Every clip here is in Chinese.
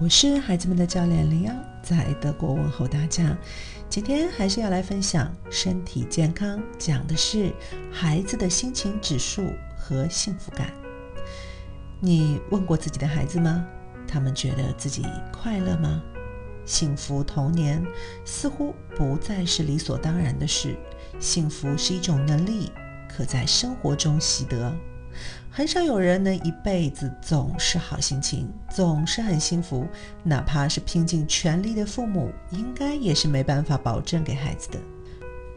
我是孩子们的教练林阳，在德国问候大家。今天还是要来分享身体健康，讲的是孩子的心情指数和幸福感。你问过自己的孩子吗？他们觉得自己快乐吗？幸福童年似乎不再是理所当然的事。幸福是一种能力，可在生活中习得。很少有人能一辈子总是好心情，总是很幸福。哪怕是拼尽全力的父母，应该也是没办法保证给孩子的。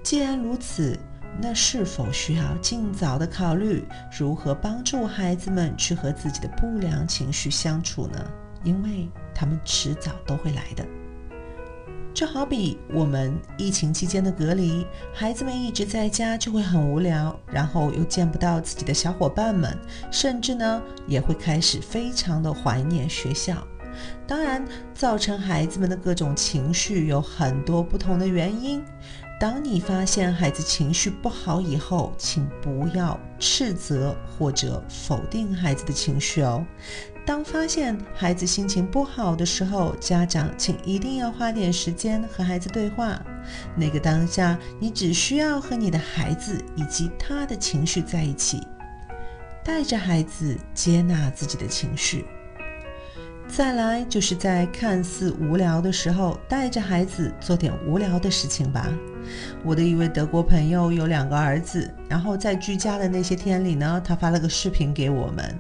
既然如此，那是否需要尽早的考虑如何帮助孩子们去和自己的不良情绪相处呢？因为他们迟早都会来的。就好比我们疫情期间的隔离，孩子们一直在家就会很无聊，然后又见不到自己的小伙伴们，甚至呢也会开始非常的怀念学校。当然，造成孩子们的各种情绪有很多不同的原因。当你发现孩子情绪不好以后，请不要斥责或者否定孩子的情绪哦。当发现孩子心情不好的时候，家长请一定要花点时间和孩子对话。那个当下，你只需要和你的孩子以及他的情绪在一起，带着孩子接纳自己的情绪。再来，就是在看似无聊的时候，带着孩子做点无聊的事情吧。我的一位德国朋友有两个儿子，然后在居家的那些天里呢，他发了个视频给我们。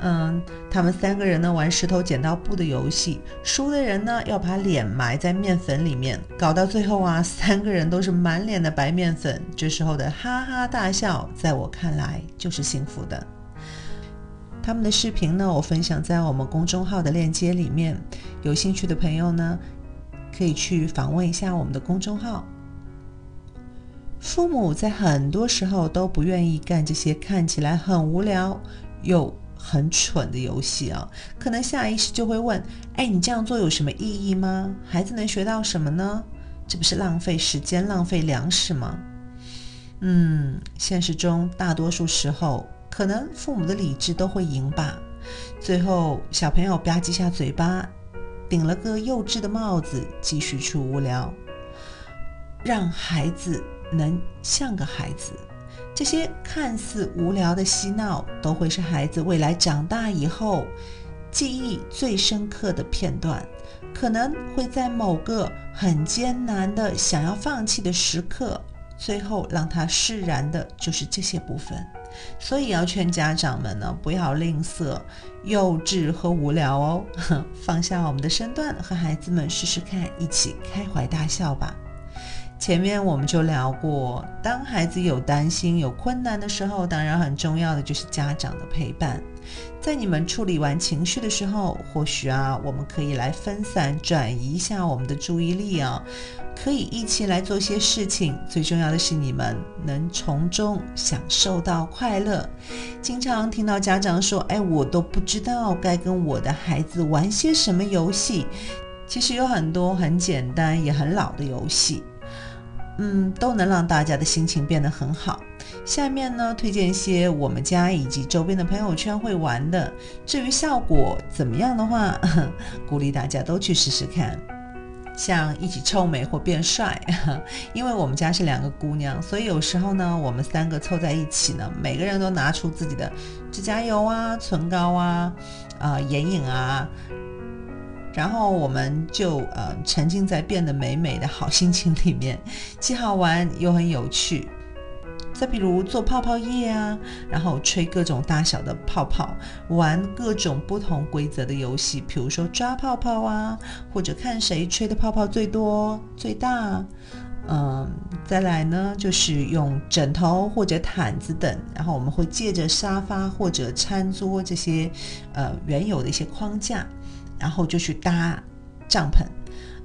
嗯，他们三个人呢玩石头剪刀布的游戏，输的人呢要把脸埋在面粉里面，搞到最后啊，三个人都是满脸的白面粉。这时候的哈哈大笑，在我看来就是幸福的。他们的视频呢，我分享在我们公众号的链接里面，有兴趣的朋友呢，可以去访问一下我们的公众号。父母在很多时候都不愿意干这些看起来很无聊又很蠢的游戏啊，可能下意识就会问：哎，你这样做有什么意义吗？孩子能学到什么呢？这不是浪费时间、浪费粮食吗？嗯，现实中大多数时候。可能父母的理智都会赢吧，最后小朋友吧唧下嘴巴，顶了个幼稚的帽子，继续去无聊。让孩子能像个孩子，这些看似无聊的嬉闹，都会是孩子未来长大以后记忆最深刻的片段。可能会在某个很艰难的想要放弃的时刻，最后让他释然的就是这些部分。所以要劝家长们呢，不要吝啬幼稚和无聊哦，放下我们的身段，和孩子们试试看，一起开怀大笑吧。前面我们就聊过，当孩子有担心、有困难的时候，当然很重要的就是家长的陪伴。在你们处理完情绪的时候，或许啊，我们可以来分散、转移一下我们的注意力啊，可以一起来做些事情。最重要的是，你们能从中享受到快乐。经常听到家长说：“哎，我都不知道该跟我的孩子玩些什么游戏。”其实有很多很简单也很老的游戏。嗯，都能让大家的心情变得很好。下面呢，推荐一些我们家以及周边的朋友圈会玩的。至于效果怎么样的话，鼓励大家都去试试看。像一起臭美或变帅，因为我们家是两个姑娘，所以有时候呢，我们三个凑在一起呢，每个人都拿出自己的指甲油啊、唇膏啊、啊眼影啊。然后我们就呃沉浸在变得美美的好心情里面，既好玩又很有趣。再比如做泡泡液啊，然后吹各种大小的泡泡，玩各种不同规则的游戏，比如说抓泡泡啊，或者看谁吹的泡泡最多最大。嗯，再来呢，就是用枕头或者毯子等，然后我们会借着沙发或者餐桌这些呃原有的一些框架。然后就去搭帐篷，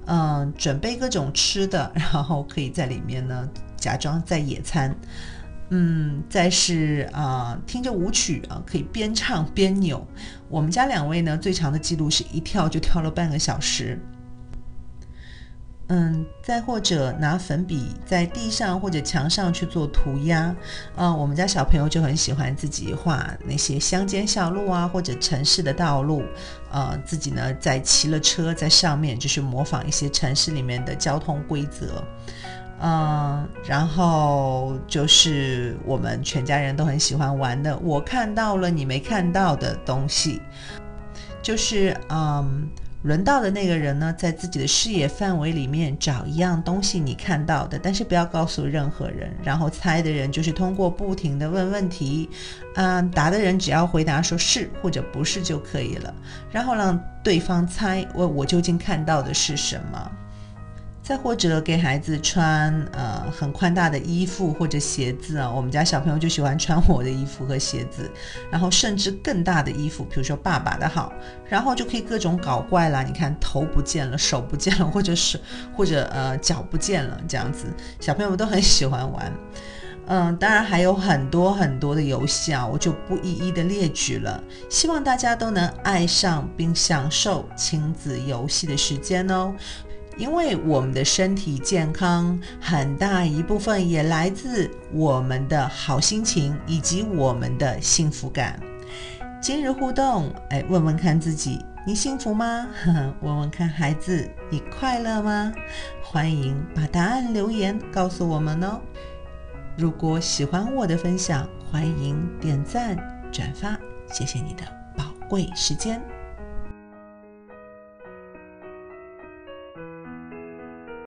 嗯，准备各种吃的，然后可以在里面呢假装在野餐，嗯，再是啊听着舞曲啊，可以边唱边扭。我们家两位呢最长的记录是一跳就跳了半个小时。嗯，再或者拿粉笔在地上或者墙上去做涂鸦，嗯，我们家小朋友就很喜欢自己画那些乡间小路啊，或者城市的道路，呃，自己呢在骑了车在上面，就是模仿一些城市里面的交通规则，嗯，然后就是我们全家人都很喜欢玩的，我看到了你没看到的东西，就是嗯。轮到的那个人呢，在自己的视野范围里面找一样东西你看到的，但是不要告诉任何人。然后猜的人就是通过不停的问问题，嗯，答的人只要回答说是或者不是就可以了。然后让对方猜我我究竟看到的是什么。再或者给孩子穿呃很宽大的衣服或者鞋子啊，我们家小朋友就喜欢穿我的衣服和鞋子，然后甚至更大的衣服，比如说爸爸的好，然后就可以各种搞怪啦。你看头不见了，手不见了，或者是或者呃脚不见了，这样子小朋友们都很喜欢玩。嗯，当然还有很多很多的游戏啊，我就不一一的列举了。希望大家都能爱上并享受亲子游戏的时间哦。因为我们的身体健康很大一部分也来自我们的好心情以及我们的幸福感。今日互动，哎，问问看自己，你幸福吗？问问看孩子，你快乐吗？欢迎把答案留言告诉我们哦。如果喜欢我的分享，欢迎点赞转发，谢谢你的宝贵时间。